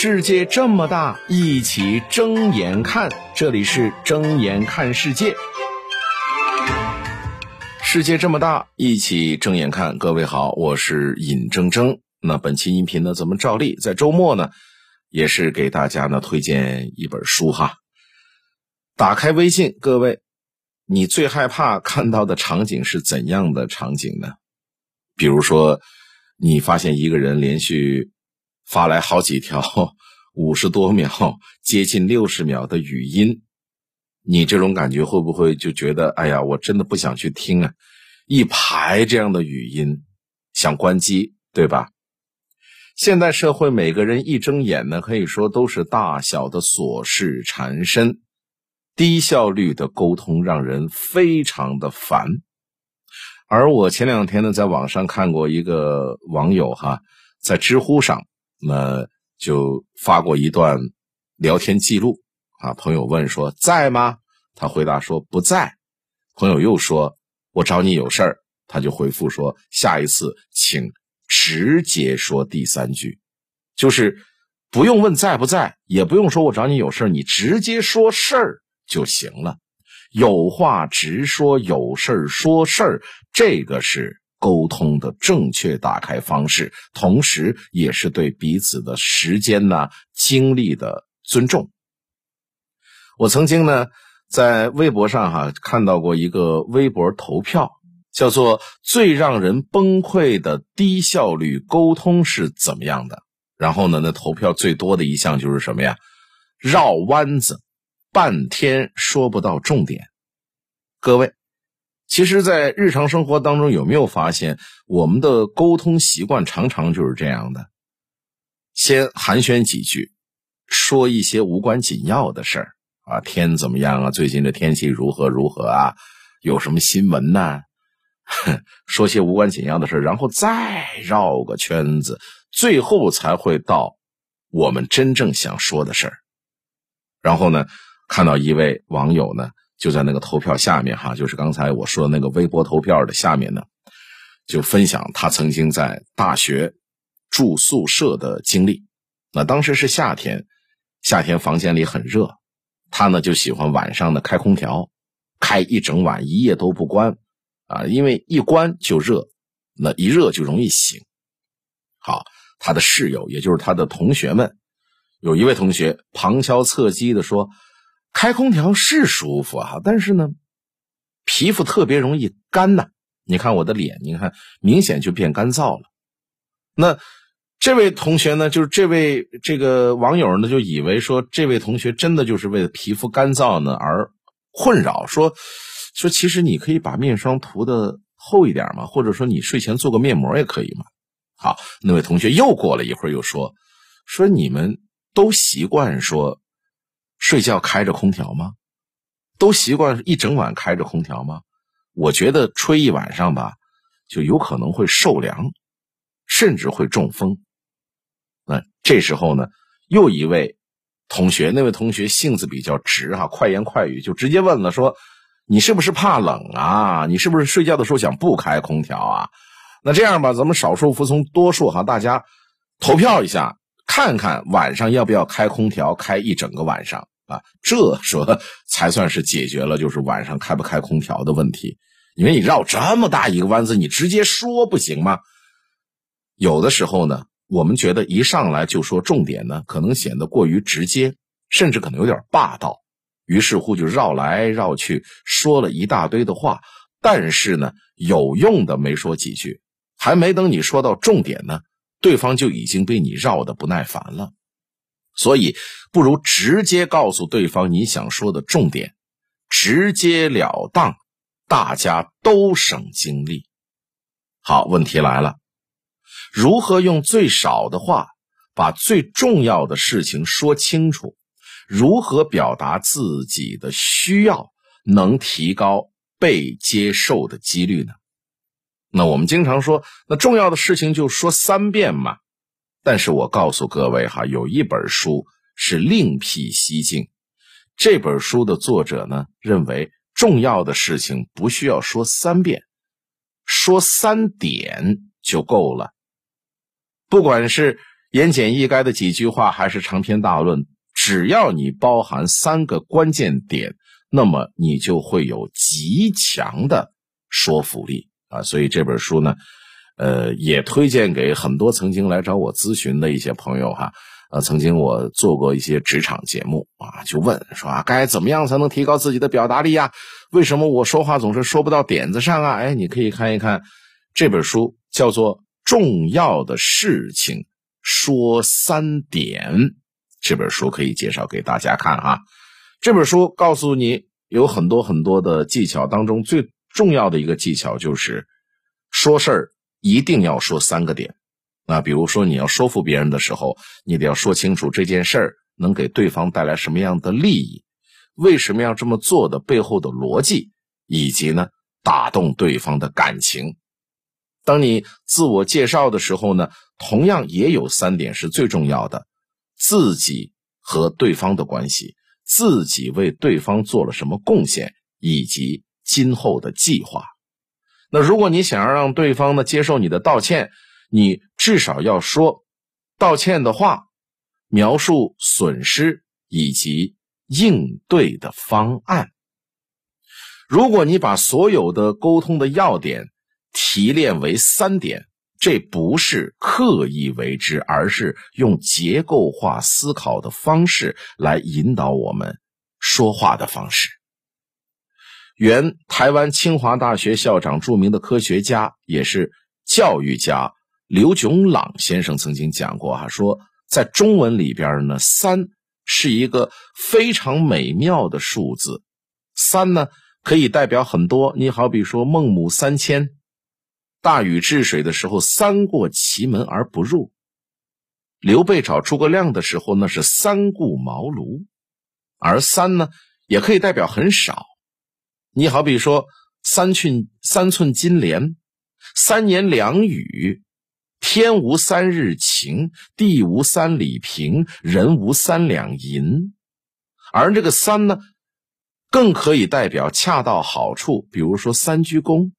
世界这么大，一起睁眼看。这里是睁眼看世界。世界这么大，一起睁眼看。各位好，我是尹铮铮。那本期音频呢，咱们照例在周末呢，也是给大家呢推荐一本书哈。打开微信，各位，你最害怕看到的场景是怎样的场景呢？比如说，你发现一个人连续发来好几条 五十多秒、接近六十秒的语音，你这种感觉会不会就觉得，哎呀，我真的不想去听啊！一排这样的语音，想关机，对吧？现代社会每个人一睁眼呢，可以说都是大小的琐事缠身，低效率的沟通让人非常的烦。而我前两天呢，在网上看过一个网友哈，在知乎上，那就发过一段聊天记录啊。朋友问说在吗？他回答说不在。朋友又说我找你有事儿，他就回复说下一次请直接说第三句，就是不用问在不在，也不用说我找你有事儿，你直接说事儿就行了。有话直说，有事儿说事儿，这个是沟通的正确打开方式，同时也是对彼此的时间呢、精力的尊重。我曾经呢在微博上哈看到过一个微博投票，叫做“最让人崩溃的低效率沟通是怎么样的”。然后呢，那投票最多的一项就是什么呀？绕弯子。半天说不到重点，各位，其实，在日常生活当中，有没有发现我们的沟通习惯常常就是这样的？先寒暄几句，说一些无关紧要的事儿啊，天怎么样啊？最近的天气如何如何啊？有什么新闻呢？说些无关紧要的事然后再绕个圈子，最后才会到我们真正想说的事儿。然后呢？看到一位网友呢，就在那个投票下面哈，就是刚才我说的那个微博投票的下面呢，就分享他曾经在大学住宿舍的经历。那当时是夏天，夏天房间里很热，他呢就喜欢晚上呢开空调，开一整晚一夜都不关啊，因为一关就热，那一热就容易醒。好，他的室友也就是他的同学们，有一位同学旁敲侧击的说。开空调是舒服啊，但是呢，皮肤特别容易干呐。你看我的脸，你看明显就变干燥了。那这位同学呢，就是这位这个网友呢，就以为说这位同学真的就是为了皮肤干燥呢而困扰，说说其实你可以把面霜涂的厚一点嘛，或者说你睡前做个面膜也可以嘛。好，那位同学又过了一会儿又说说你们都习惯说。睡觉开着空调吗？都习惯一整晚开着空调吗？我觉得吹一晚上吧，就有可能会受凉，甚至会中风。那这时候呢，又一位同学，那位同学性子比较直哈，快言快语就直接问了说：“你是不是怕冷啊？你是不是睡觉的时候想不开空调啊？”那这样吧，咱们少数服从多数哈，大家投票一下。看看晚上要不要开空调，开一整个晚上啊？这说才算是解决了，就是晚上开不开空调的问题。因为你绕这么大一个弯子，你直接说不行吗？有的时候呢，我们觉得一上来就说重点呢，可能显得过于直接，甚至可能有点霸道。于是乎就绕来绕去，说了一大堆的话，但是呢，有用的没说几句，还没等你说到重点呢。对方就已经被你绕的不耐烦了，所以不如直接告诉对方你想说的重点，直截了当，大家都省精力。好，问题来了，如何用最少的话把最重要的事情说清楚？如何表达自己的需要，能提高被接受的几率呢？那我们经常说，那重要的事情就说三遍嘛。但是我告诉各位哈，有一本书是另辟蹊径。这本书的作者呢，认为重要的事情不需要说三遍，说三点就够了。不管是言简意赅的几句话，还是长篇大论，只要你包含三个关键点，那么你就会有极强的说服力啊！所以这本书呢，呃，也推荐给很多曾经来找我咨询的一些朋友哈。呃，曾经我做过一些职场节目啊，就问说啊，该怎么样才能提高自己的表达力呀？为什么我说话总是说不到点子上啊？哎，你可以看一看这本书，叫做《重要的事情》。说三点，这本书可以介绍给大家看哈。这本书告诉你有很多很多的技巧，当中最重要的一个技巧就是说事儿一定要说三个点。那比如说你要说服别人的时候，你得要说清楚这件事儿能给对方带来什么样的利益，为什么要这么做的背后的逻辑，以及呢打动对方的感情。当你自我介绍的时候呢，同样也有三点是最重要的：自己和对方的关系，自己为对方做了什么贡献，以及今后的计划。那如果你想要让对方呢接受你的道歉，你至少要说道歉的话，描述损失以及应对的方案。如果你把所有的沟通的要点，提炼为三点，这不是刻意为之，而是用结构化思考的方式来引导我们说话的方式。原台湾清华大学校长、著名的科学家，也是教育家刘炯朗先生曾经讲过啊，说在中文里边呢，三是一个非常美妙的数字，三呢可以代表很多。你好比说孟母三迁。大禹治水的时候，三过其门而不入；刘备找诸葛亮的时候，那是三顾茅庐。而三呢，也可以代表很少。你好比说三寸三寸金莲，三年两雨，天无三日晴，地无三里平，人无三两银。而这个三呢，更可以代表恰到好处，比如说三鞠躬。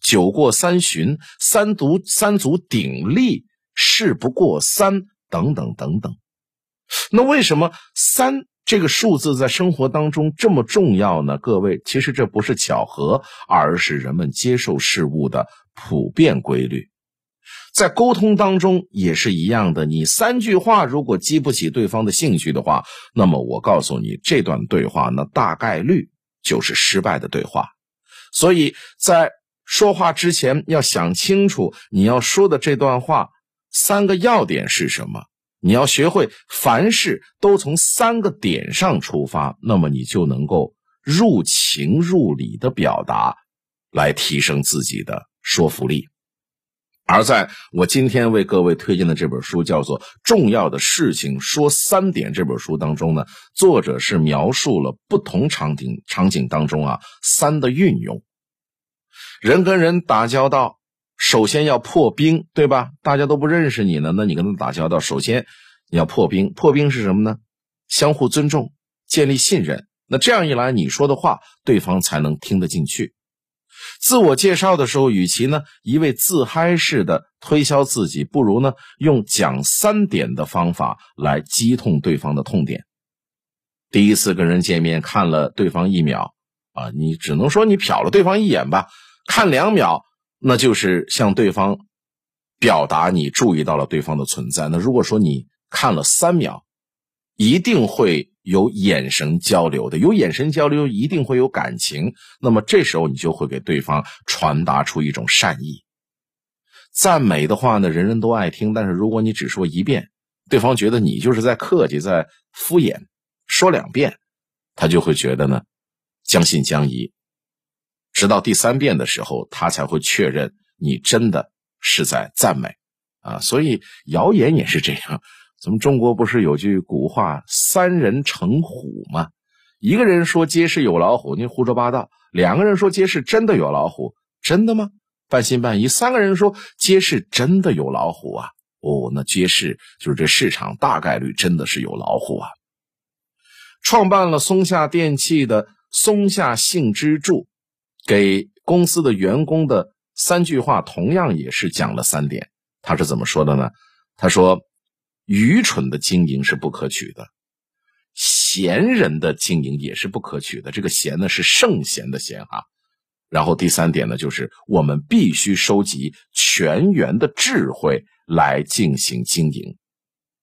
酒过三巡，三足三足鼎立，事不过三，等等等等。那为什么三这个数字在生活当中这么重要呢？各位，其实这不是巧合，而是人们接受事物的普遍规律。在沟通当中也是一样的。你三句话如果激不起对方的兴趣的话，那么我告诉你，这段对话那大概率就是失败的对话。所以在说话之前要想清楚，你要说的这段话三个要点是什么？你要学会凡事都从三个点上出发，那么你就能够入情入理的表达，来提升自己的说服力。而在我今天为各位推荐的这本书叫做《重要的事情说三点》这本书当中呢，作者是描述了不同场景场景当中啊三的运用。人跟人打交道，首先要破冰，对吧？大家都不认识你呢，那你跟他打交道，首先你要破冰。破冰是什么呢？相互尊重，建立信任。那这样一来，你说的话，对方才能听得进去。自我介绍的时候，与其呢一味自嗨式的推销自己，不如呢用讲三点的方法来击痛对方的痛点。第一次跟人见面，看了对方一秒啊，你只能说你瞟了对方一眼吧。看两秒，那就是向对方表达你注意到了对方的存在。那如果说你看了三秒，一定会有眼神交流的，有眼神交流一定会有感情。那么这时候你就会给对方传达出一种善意。赞美的话呢，人人都爱听，但是如果你只说一遍，对方觉得你就是在客气，在敷衍；说两遍，他就会觉得呢将信将疑。直到第三遍的时候，他才会确认你真的是在赞美，啊，所以谣言也是这样。咱们中国不是有句古话“三人成虎”吗？一个人说街市有老虎，你胡说八道；两个人说街市真的有老虎，真的吗？半信半疑。三个人说街市真的有老虎啊，哦，那街市就是这市场大概率真的是有老虎啊。创办了松下电器的松下幸之助。给公司的员工的三句话，同样也是讲了三点。他是怎么说的呢？他说：“愚蠢的经营是不可取的，闲人的经营也是不可取的。这个闲呢是圣贤的贤啊。然后第三点呢，就是我们必须收集全员的智慧来进行经营。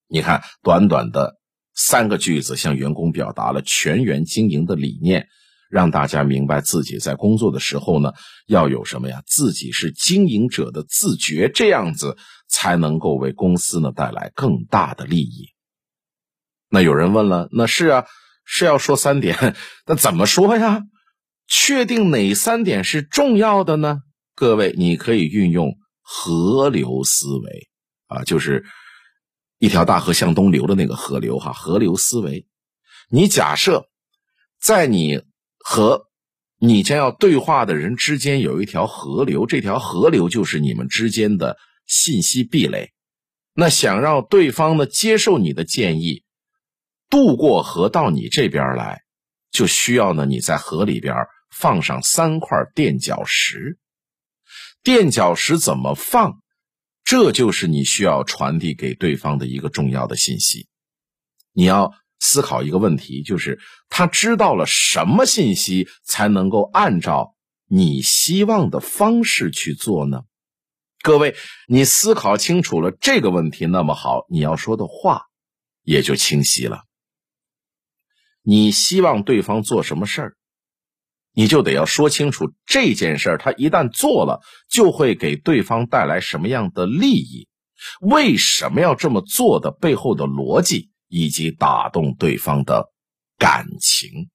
你看，短短的三个句子，向员工表达了全员经营的理念，让大家明白自己在工作的时候呢，要有什么呀？自己是经营者的自觉，这样子才能够为公司呢带来更大的利益。那有人问了，那是啊，是要说三点，那怎么说呀？确定哪三点是重要的呢？各位，你可以运用河流思维啊，就是一条大河向东流的那个河流哈。河流思维，你假设在你和你将要对话的人之间有一条河流，这条河流就是你们之间的信息壁垒。那想让对方呢接受你的建议，渡过河到你这边来，就需要呢你在河里边。放上三块垫脚石，垫脚石怎么放？这就是你需要传递给对方的一个重要的信息。你要思考一个问题，就是他知道了什么信息才能够按照你希望的方式去做呢？各位，你思考清楚了这个问题，那么好，你要说的话也就清晰了。你希望对方做什么事儿？你就得要说清楚这件事儿，他一旦做了，就会给对方带来什么样的利益？为什么要这么做的背后的逻辑，以及打动对方的感情？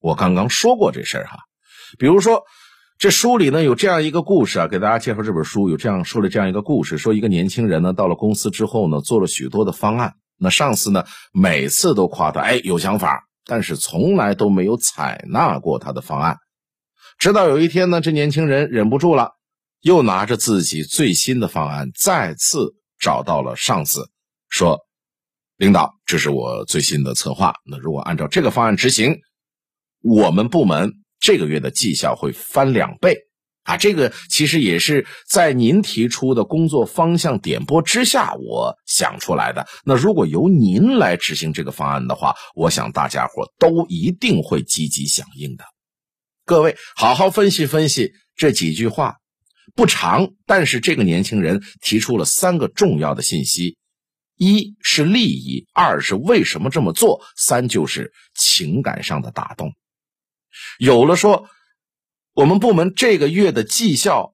我刚刚说过这事儿哈。比如说，这书里呢有这样一个故事啊，给大家介绍这本书有这样说了这样一个故事：说一个年轻人呢到了公司之后呢，做了许多的方案，那上司呢每次都夸他，哎，有想法。但是从来都没有采纳过他的方案，直到有一天呢，这年轻人忍不住了，又拿着自己最新的方案再次找到了上司，说：“领导，这是我最新的策划。那如果按照这个方案执行，我们部门这个月的绩效会翻两倍。”啊，这个其实也是在您提出的工作方向点拨之下，我想出来的。那如果由您来执行这个方案的话，我想大家伙都一定会积极响应的。各位，好好分析分析这几句话，不长，但是这个年轻人提出了三个重要的信息：一是利益，二是为什么这么做，三就是情感上的打动。有了说。我们部门这个月的绩效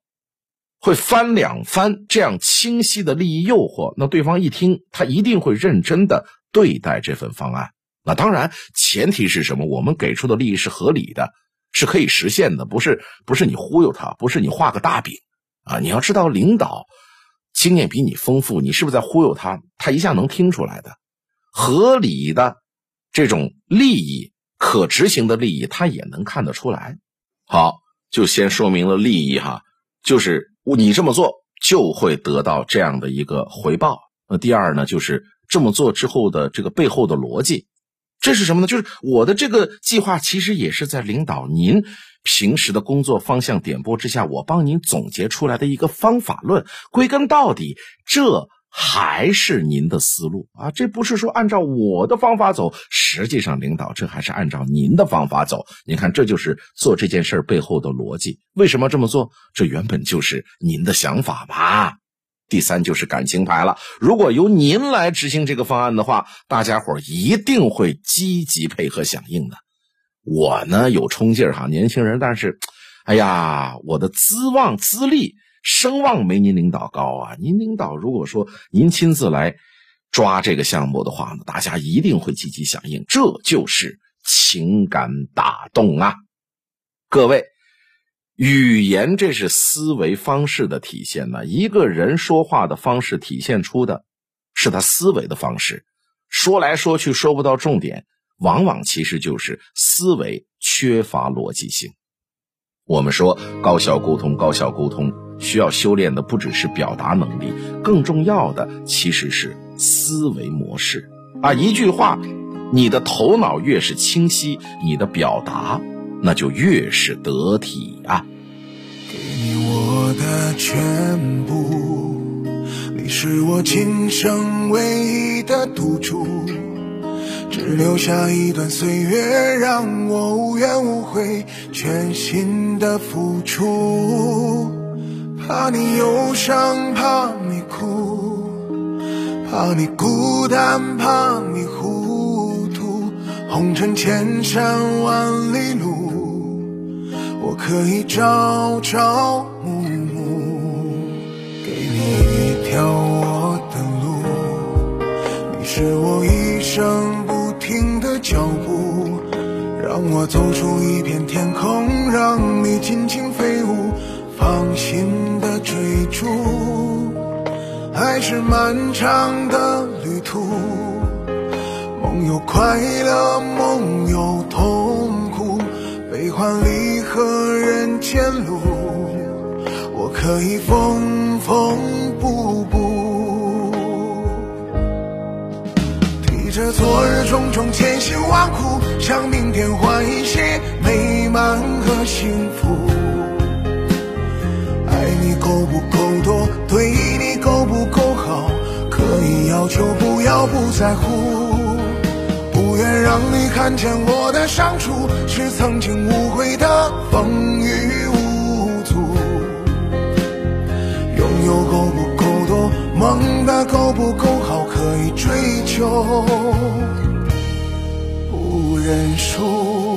会翻两番，这样清晰的利益诱惑，那对方一听，他一定会认真的对待这份方案。那当然，前提是什么？我们给出的利益是合理的，是可以实现的，不是不是你忽悠他，不是你画个大饼啊！你要知道，领导经验比你丰富，你是不是在忽悠他？他一下能听出来的，合理的这种利益、可执行的利益，他也能看得出来。好。就先说明了利益哈，就是你这么做就会得到这样的一个回报。那第二呢，就是这么做之后的这个背后的逻辑，这是什么呢？就是我的这个计划其实也是在领导您平时的工作方向点拨之下，我帮您总结出来的一个方法论。归根到底，这。还是您的思路啊，这不是说按照我的方法走，实际上领导这还是按照您的方法走。您看，这就是做这件事背后的逻辑。为什么这么做？这原本就是您的想法吧。第三就是感情牌了。如果由您来执行这个方案的话，大家伙一定会积极配合响应的。我呢有冲劲儿哈，年轻人，但是，哎呀，我的资望资历。声望没您领导高啊！您领导如果说您亲自来抓这个项目的话呢，大家一定会积极响应。这就是情感打动啊！各位，语言这是思维方式的体现呢。一个人说话的方式体现出的是他思维的方式。说来说去说不到重点，往往其实就是思维缺乏逻辑性。我们说高效沟通，高效沟通。需要修炼的不只是表达能力，更重要的其实是思维模式啊！一句话，你的头脑越是清晰，你的表达那就越是得体啊！给你我的全部，你是我今生唯一的赌注，只留下一段岁月，让我无怨无悔，全心的付出。怕你忧伤，怕你哭，怕你孤单，怕你糊涂。红尘千山万里路，可以朝朝暮暮，给你一条我的路。你是我一生不停的脚步，让我走出一片天空，让你尽情飞舞，放心的。追逐，爱是漫长的旅途，梦有快乐，梦有痛，欢离合人间路，我可以缝缝补补，提着昨日种种千辛万苦，向明天换一些美满和幸福。爱你够不够多？对你够不够好？可以要求，不要不在乎。让你看见我的伤处，是曾经无悔的风雨无阻。拥有够不够多？梦的够不够好？可以追求，不认输。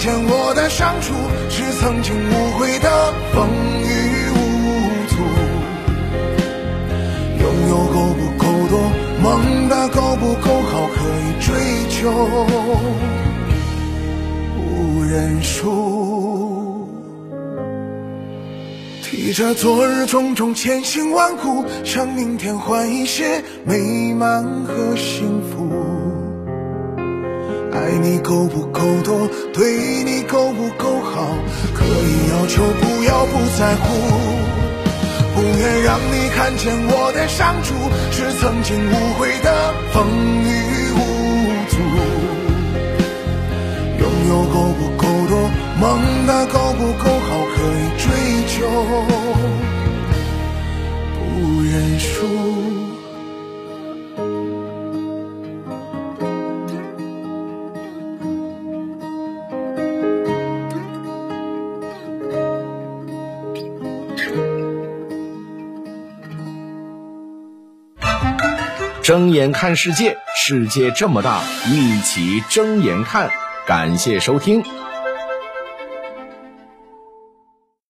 见我的伤处，是曾经无悔的风雨无阻。拥有够不够多？梦的够不够好？可以追求，不认输。提着昨日种种千辛万苦，向明天换一些美满和幸福。爱你够不够多？对你够不够好？可以要求，不要不在乎。不愿让你看见我的伤处，是曾经无悔的风雨无阻。拥有够不够多，梦的够不够好，可以追求，不认输。眼看世界，世界这么大，一起睁眼看。感谢收听。